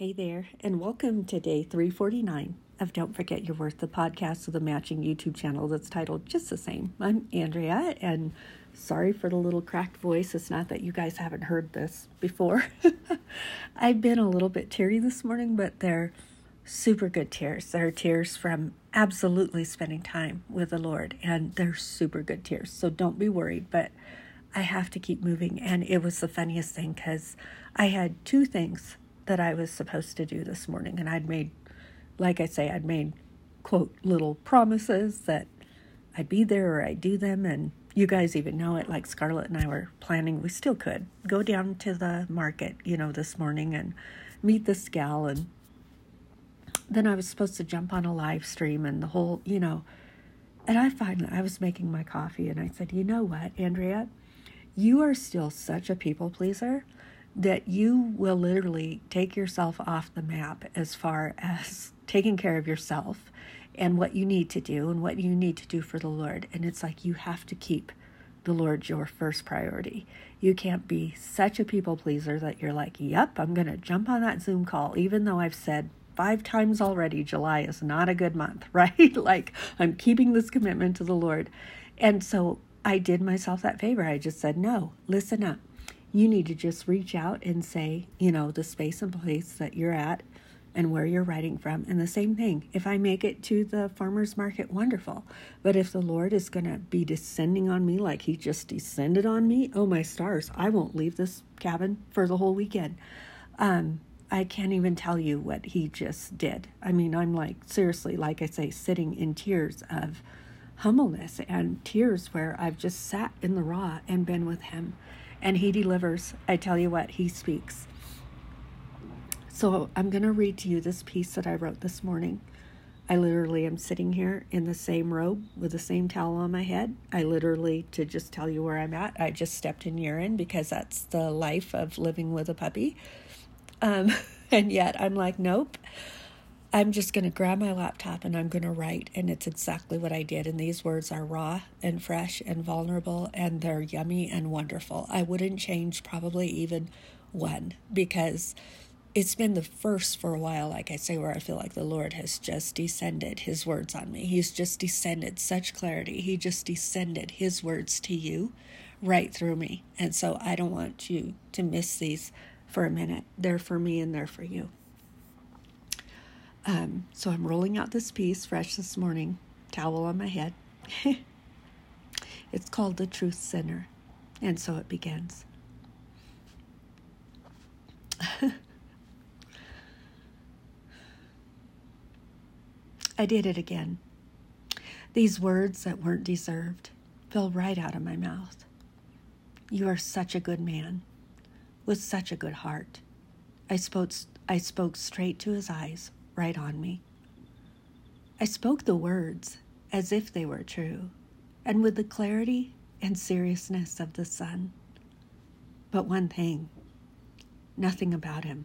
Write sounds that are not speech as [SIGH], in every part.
Hey there, and welcome to day 349 of Don't Forget Your Worth, the podcast with a matching YouTube channel that's titled just the same. I'm Andrea, and sorry for the little cracked voice. It's not that you guys haven't heard this before. [LAUGHS] I've been a little bit teary this morning, but they're super good tears. They're tears from absolutely spending time with the Lord, and they're super good tears. So don't be worried, but I have to keep moving. And it was the funniest thing because I had two things that I was supposed to do this morning. And I'd made, like I say, I'd made, quote, little promises that I'd be there or I'd do them. And you guys even know it. Like Scarlett and I were planning, we still could go down to the market, you know, this morning and meet this gal. And then I was supposed to jump on a live stream and the whole, you know. And I finally, I was making my coffee and I said, you know what, Andrea? You are still such a people pleaser that you will literally take yourself off the map as far as [LAUGHS] taking care of yourself and what you need to do and what you need to do for the Lord. And it's like you have to keep the Lord your first priority. You can't be such a people pleaser that you're like, yep, I'm going to jump on that Zoom call, even though I've said five times already July is not a good month, [LAUGHS] right? like I'm keeping this commitment to the Lord. And so I did myself that favor. I just said, no, listen up you need to just reach out and say, you know, the space and place that you're at and where you're writing from. And the same thing, if I make it to the farmer's market, wonderful. But if the Lord is going to be descending on me like he just descended on me, oh my stars, I won't leave this cabin for the whole weekend. Um, I can't even tell you what he just did. I mean, I'm like, seriously, like I say, sitting in tears of humbleness and tears where I've just sat in the raw and been with him and he delivers. I tell you what, he speaks. So I'm going to read to you this piece that I wrote this morning. I literally am sitting here in the same robe with the same towel on my head. I literally, to just tell you where I'm at, I just stepped in urine because that's the life of living with a puppy. Um, [LAUGHS] and yet I'm like, nope. I'm just going to grab my laptop and I'm going to write. And it's exactly what I did. And these words are raw and fresh and vulnerable, and they're yummy and wonderful. I wouldn't change probably even one because it's been the first for a while, like I say, where I feel like the Lord has just descended his words on me. He's just descended such clarity. He just descended his words to you right through me. And so I don't want you to miss these for a minute. They're for me and they're for you. Um, so I'm rolling out this piece fresh this morning, towel on my head. [LAUGHS] it's called The Truth Center. And so it begins. [LAUGHS] I did it again. These words that weren't deserved fell right out of my mouth. You are such a good man with such a good heart. I spoke, I spoke straight to his eyes right on me. I spoke the words as if they were true, and with the clarity and seriousness of the sun. But one thing, nothing about him,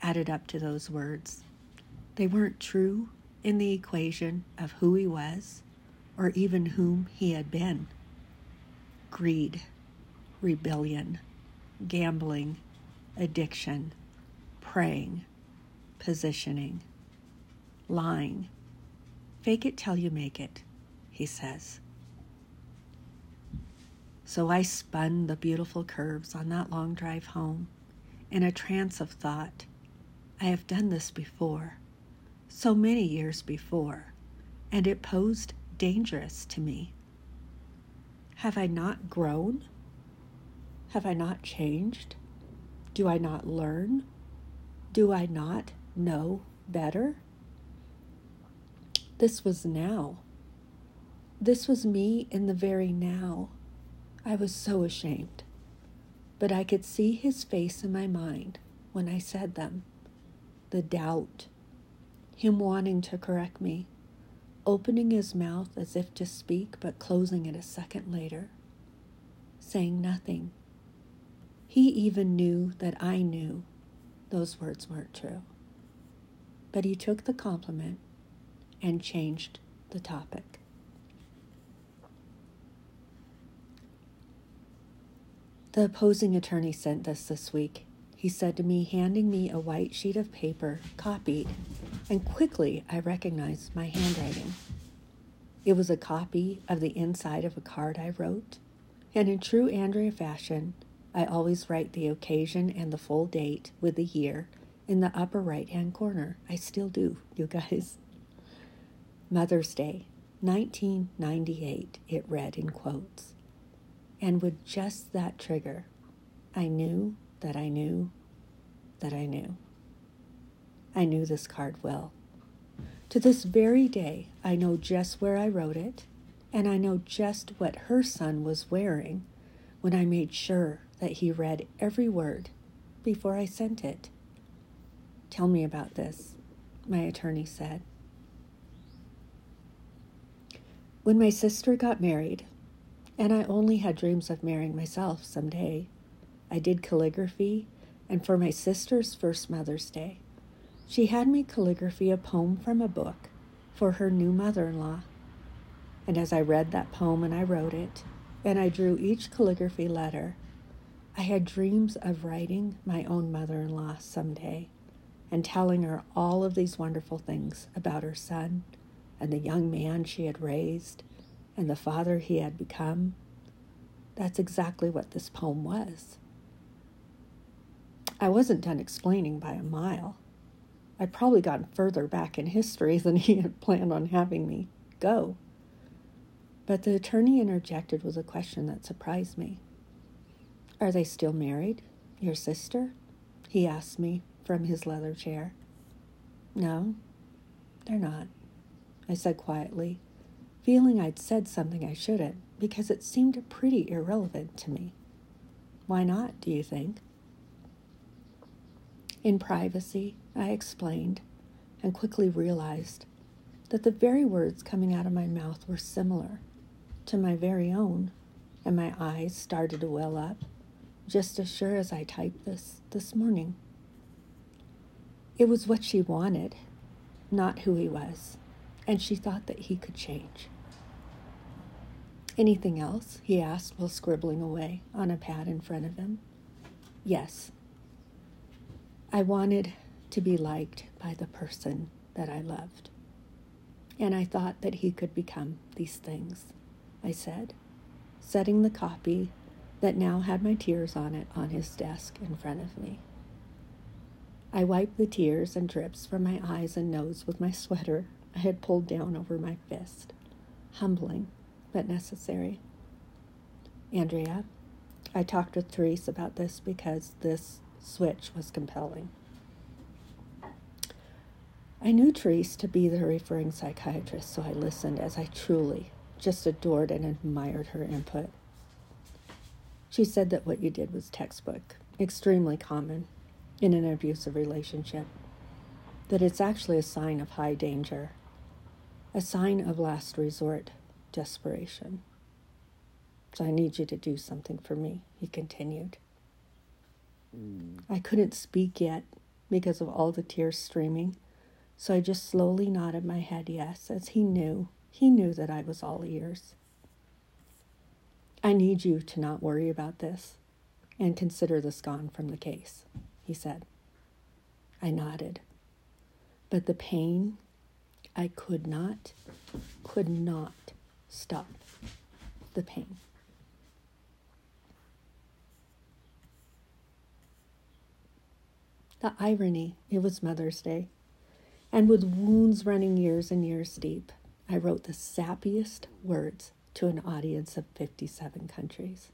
added up to those words. They weren't true in the equation of who he was or even whom he had been. Greed, rebellion, gambling, addiction, preying, positioning, lying. Fake it till you make it, he says. So I spun the beautiful curves on that long drive home in a trance of thought. I have done this before, so many years before, and it posed dangerous to me. Have I not grown? Have I not changed? Do I not learn? Do I not know better? This was now. This was me in the very now. I was so ashamed. But I could see his face in my mind when I said them the doubt, him wanting to correct me, opening his mouth as if to speak, but closing it a second later, saying nothing. He even knew that I knew those words weren't true. But he took the compliment and changed the topic. The opposing attorney sent this this week. he said to me, handing me a white sheet of paper copied, and quickly I recognized my handwriting. It was a copy of the inside of a card I wrote, and in true Andrea fashion, I always write the occasion and the full date with the year in the upper right hand corner. I still do, you guys. Mother's Day, 1998, it read in quotes. And with just that trigger, I knew that I knew that I knew. I knew this card well. To this very day, I know just where I wrote it, and I know just what her son was wearing when I made sure that he read every word before I sent it. Tell me about this, my attorney said. When my sister got married, and I only had dreams of marrying myself someday, I did calligraphy, and for my sister's first Mother's Day, she had me calligraphy a poem from a book for her new mother in law. And as I read that poem and I wrote it, and I drew each calligraphy letter, I had dreams of writing my own mother in law someday and telling her all of these wonderful things about her son and the young man she had raised and the father he had become. That's exactly what this poem was. I wasn't done explaining by a mile. I'd probably gotten further back in history than he had planned on having me go. But the attorney interjected with a question that surprised me. Are they still married? Your sister? He asked me from his leather chair. No, they're not, I said quietly, feeling I'd said something I shouldn't because it seemed pretty irrelevant to me. Why not, do you think? In privacy, I explained and quickly realized that the very words coming out of my mouth were similar to my very own, and my eyes started to well up just as sure as I typed this this morning. It was what she wanted, not who he was, and she thought that he could change. Anything else? he asked while scribbling away on a pad in front of him. Yes, I wanted to be liked by the person that I loved. And I thought that he could become these things, I said, setting the copy that now had my tears on it on his desk in front of me. I wiped the tears and drips from my eyes and nose with my sweater I had pulled down over my fist. Humbling, but necessary. Andrea, I talked with Therese about this because this switch was compelling. I knew Therese to be the referring psychiatrist, so I listened as I truly just adored and admired her input. She said that what you did was textbook, extremely common in an abusive relationship, that it's actually a sign of high danger, a sign of last resort desperation. So I need you to do something for me, he continued. Mm. I couldn't speak yet because of all the tears streaming, so I just slowly nodded my head yes, as he knew, he knew that I was all ears. I need you to not worry about this and consider this gone from the case, he said. I nodded. But the pain, I could not, could not stop the pain. The irony, it was Mother's Day. And with wounds running years and years deep, I wrote the sappiest words to an audience of 57 countries.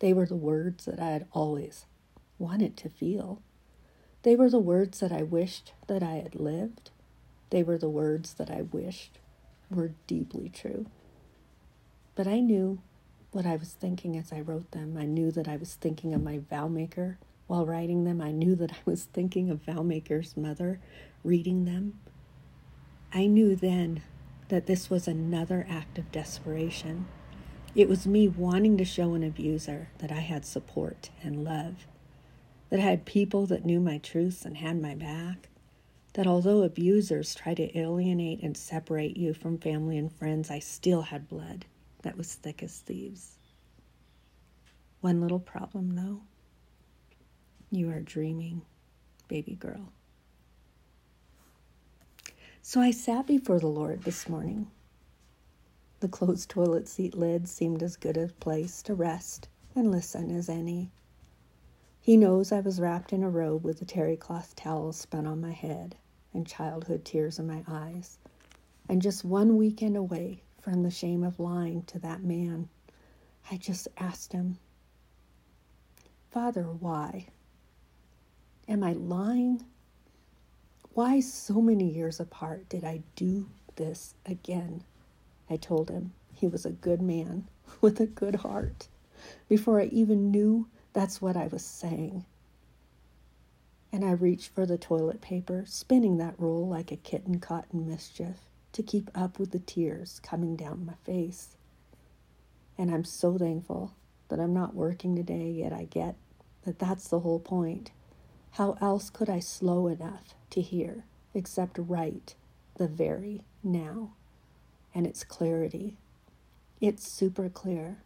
They were the words that I had always wanted to feel. They were the words that I wished that I had lived. They were the words that I wished were deeply true. But I knew what I was thinking as I wrote them. I knew that I was thinking of my vow maker while writing them, I knew that I was thinking of vow maker's mother reading them. I knew then that this was another act of desperation. It was me wanting to show an abuser that I had support and love, that had people that knew my truths and had my back, that although abusers try to alienate and separate you from family and friends, I still had blood that was thick as thieves. One little problem, though. You are dreaming, baby girl. So I sat before the Lord this morning. The closed toilet seat lid seemed as good a place to rest and listen as any. He knows I was wrapped in a robe with a terry cloth towel spun on my head and childhood tears in my eyes, and just one weekend away from the shame of lying to that man. I just asked him, Father, why? Am I lying? Why, so many years apart, did I do this again? I told him he was a good man [LAUGHS] with a good heart before I even knew that's what I was saying. And I reached for the toilet paper, spinning that roll like a kitten caught in mischief to keep up with the tears coming down my face. And I'm so thankful that I'm not working today, yet I get that that's the whole point. How else could I slow enough to hear except right the very now? And its clarity. It's super clear.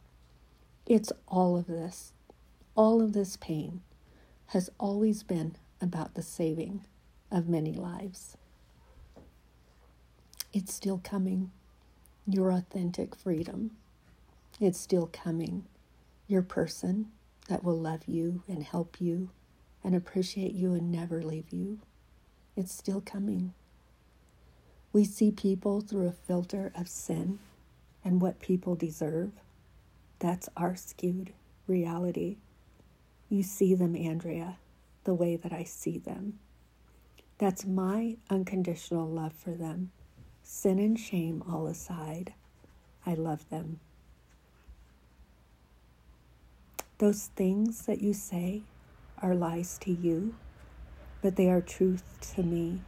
It's all of this. All of this pain has always been about the saving of many lives. It's still coming. Your authentic freedom. It's still coming. Your person that will love you and help you and appreciate you and never leave you. It's still coming. We see people through a filter of sin and what people deserve. That's our skewed reality. You see them, Andrea, the way that I see them. That's my unconditional love for them. Sin and shame all aside, I love them. Those things that you say are lies to you, but they are truth to me.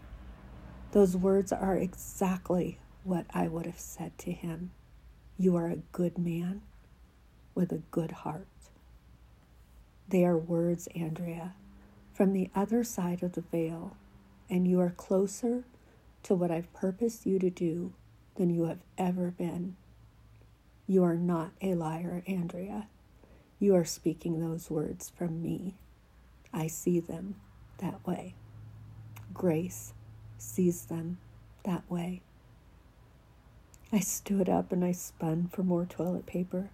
Those words are exactly what I would have said to him. You are a good man with a good heart. They are words, Andrea, from the other side of the veil, and you are closer to what I've purposed you to do than you have ever been. You are not a liar, Andrea. You are speaking those words from me. I see them that way. Grace sees them that way. I stood up and I spun for more toilet paper.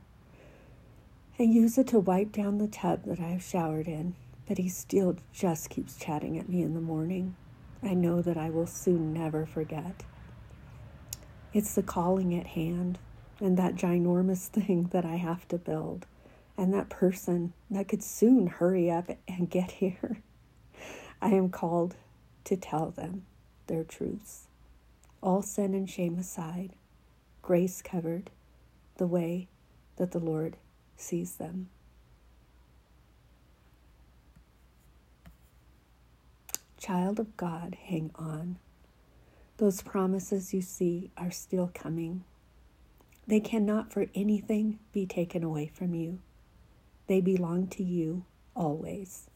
I use it to wipe down the tub that I have showered in, but he still just keeps chatting at me in the morning. I know that I will soon never forget. It's the calling at hand and that ginormous [LAUGHS] thing that I have to build and that person that could soon hurry up and [LAUGHS] get here. I am called to tell them their truths. All sin and shame aside, grace covered the way that the Lord sees them. Child of God, hang on. Those promises you see are still coming. They cannot for anything be taken away from you. They belong to you always.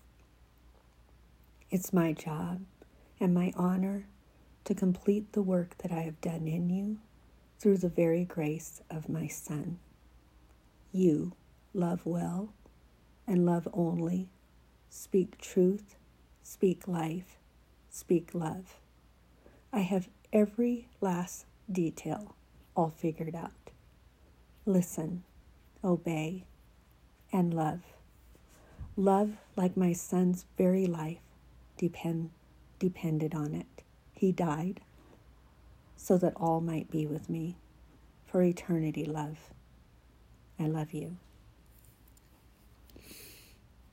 It's my job and my honor to complete the work that I have done in you through the very grace of my Son. You love well and love only, speak truth, speak life, speak love. I have every last detail all figured out. Listen, obey, and love. Love like my son's very life depend, depended on it. He died so that all might be with me for eternity, love. I love you.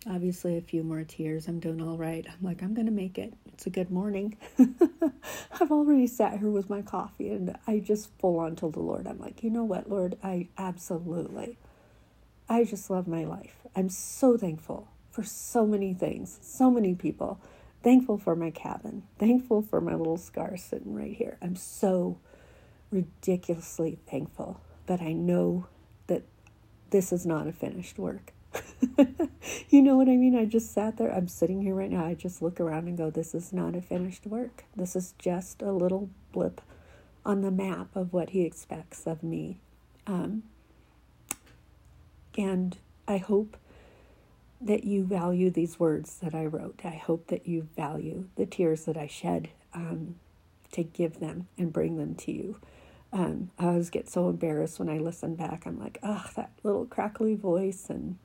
Obviously, a few more tears. I'm doing all right. I'm like, I'm going to make it. It's a good morning. [LAUGHS] I've already sat here with my coffee and I just full on told the Lord, I'm like, you know what, Lord? I absolutely I just love my life. I'm so thankful for so many things, so many people. Thankful for my cabin. Thankful for my little scar sitting right here. I'm so ridiculously thankful. But I know that this is not a finished work. [LAUGHS] you know what I mean? I just sat there. I'm sitting here right now. I just look around and go, this is not a finished work. This is just a little blip on the map of what he expects of me. Um, and I hope that you value these words that I wrote. I hope that you value the tears that I shed um, to give them and bring them to you. Um, I always get so embarrassed when I listen back. I'm like, oh, that little crackly voice. And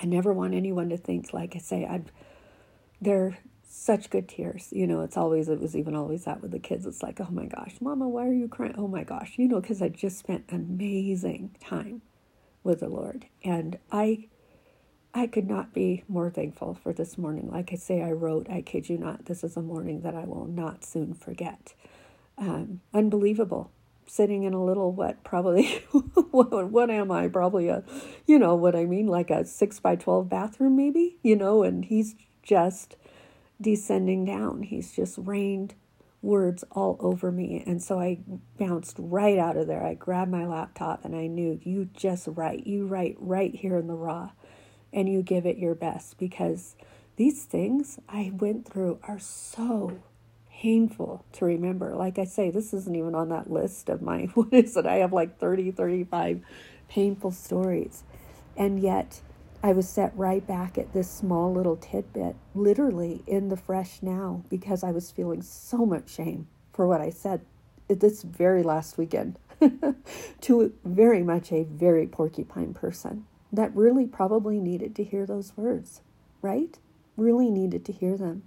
I never want anyone to think, like I say, I'd, they're such good tears. You know, it's always, it was even always that with the kids. It's like, oh my gosh, mama, why are you crying? Oh my gosh, you know, because I just spent amazing time with the Lord. And I, I could not be more thankful for this morning. Like I say, I wrote, I kid you not, this is a morning that I will not soon forget. Um, unbelievable. Sitting in a little, what, probably, [LAUGHS] what, what am I? Probably a, you know what I mean, like a six by 12 bathroom, maybe, you know, and he's just descending down. He's just rained words all over me. And so I bounced right out of there. I grabbed my laptop and I knew you just write. You write right here in the raw and you give it your best because these things I went through are so painful to remember. Like I say, this isn't even on that list of my, [LAUGHS] what is it? I have like 30, 35 painful stories. And yet, I was set right back at this small little tidbit, literally in the fresh now, because I was feeling so much shame for what I said this very last weekend [LAUGHS] to very much a very porcupine person that really probably needed to hear those words, right? Really needed to hear them.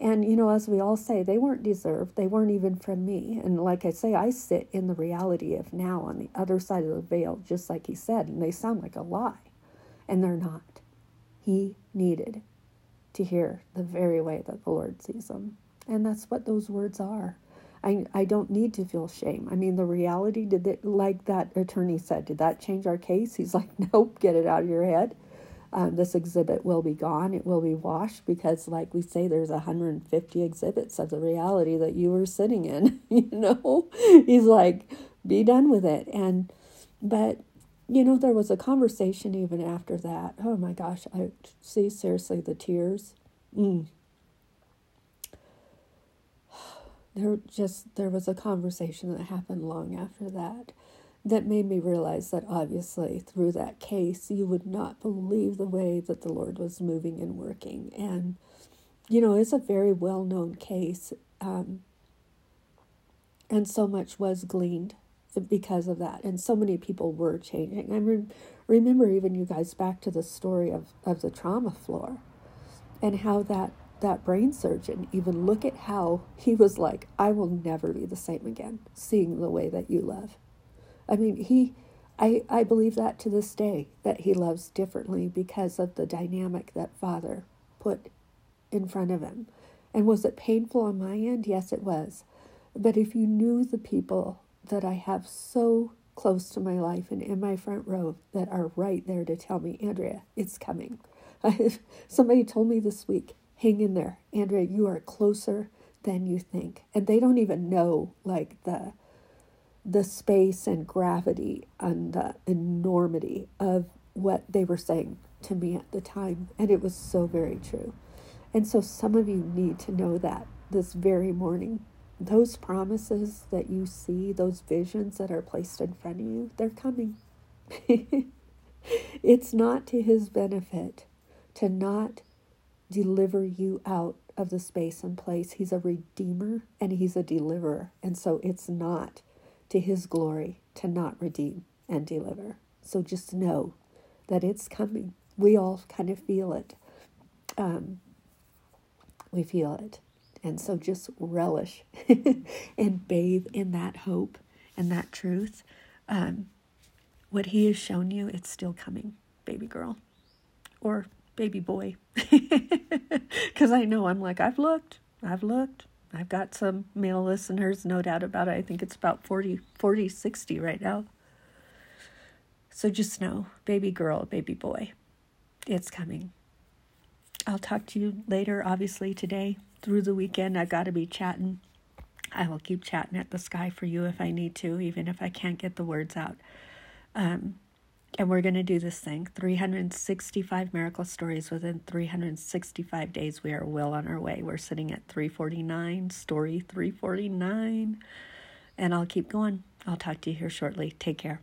And, you know, as we all say, they weren't deserved. They weren't even from me. And like I say, I sit in the reality of now on the other side of the veil, just like he said, and they sound like a lie and they're not. He needed to hear the very way that the Lord sees them. And that's what those words are. I, I don't need to feel shame. I mean, the reality, did it, like that attorney said, did that change our case? He's like, [LAUGHS] nope, get it out of your head. Um, this exhibit will be gone. It will be washed because, like we say, there's 150 exhibits of the reality that you were sitting in. [LAUGHS] you know, he's like, be done with it. And, but you know, there was a conversation even after that. Oh my gosh, I see seriously the tears. Mm. [SIGHS] There just there was a conversation that happened long after that that made me realize that obviously through that case you would not believe the way that the Lord was moving and working. And you know, it's a very well known case. Um, and so much was gleaned because of that. And so many people were changing. I re- remember even you guys back to the story of, of the trauma floor and how that, that brain surgeon even look at how he was like, I will never be the same again, seeing the way that you love. I mean, he, I, I believe that to this day, that he loves differently because of the dynamic that father put in front of him. And was it painful on my end? Yes, it was. But if you knew the people that I have so close to my life and in my front row that are right there to tell me, Andrea, it's coming. [LAUGHS] somebody told me this week, hang in there. Andrea, you are closer than you think. And they don't even know like the the space and gravity and the enormity of what they were saying to me at the time. And it was so very true. And so some of you need to know that this very morning those promises that you see, those visions that are placed in front of you, they're coming. [LAUGHS] it's not to his benefit to not deliver you out of the space and place. He's a redeemer and he's a deliverer. And so it's not to his glory to not redeem and deliver. So just know that it's coming. We all kind of feel it. Um, we feel it. And so just relish [LAUGHS] and bathe in that hope and that truth. Um, what he has shown you, it's still coming, baby girl or baby boy. [LAUGHS] Because I know I'm like, I've looked, I've looked. I've got some male listeners, no doubt about it. I think it's about 40, 40 60 right now. So just know, baby girl, baby boy, it's coming. I'll talk to you later, obviously, today through the weekend. I've got to be chatting. I will keep chatting at the sky for you if I need to, even if I can't get the words out. Um, and we're going to do this thing 365 miracle stories within 365 days. We are well on our way. We're sitting at 349, story 349. And I'll keep going. I'll talk to you here shortly. Take care.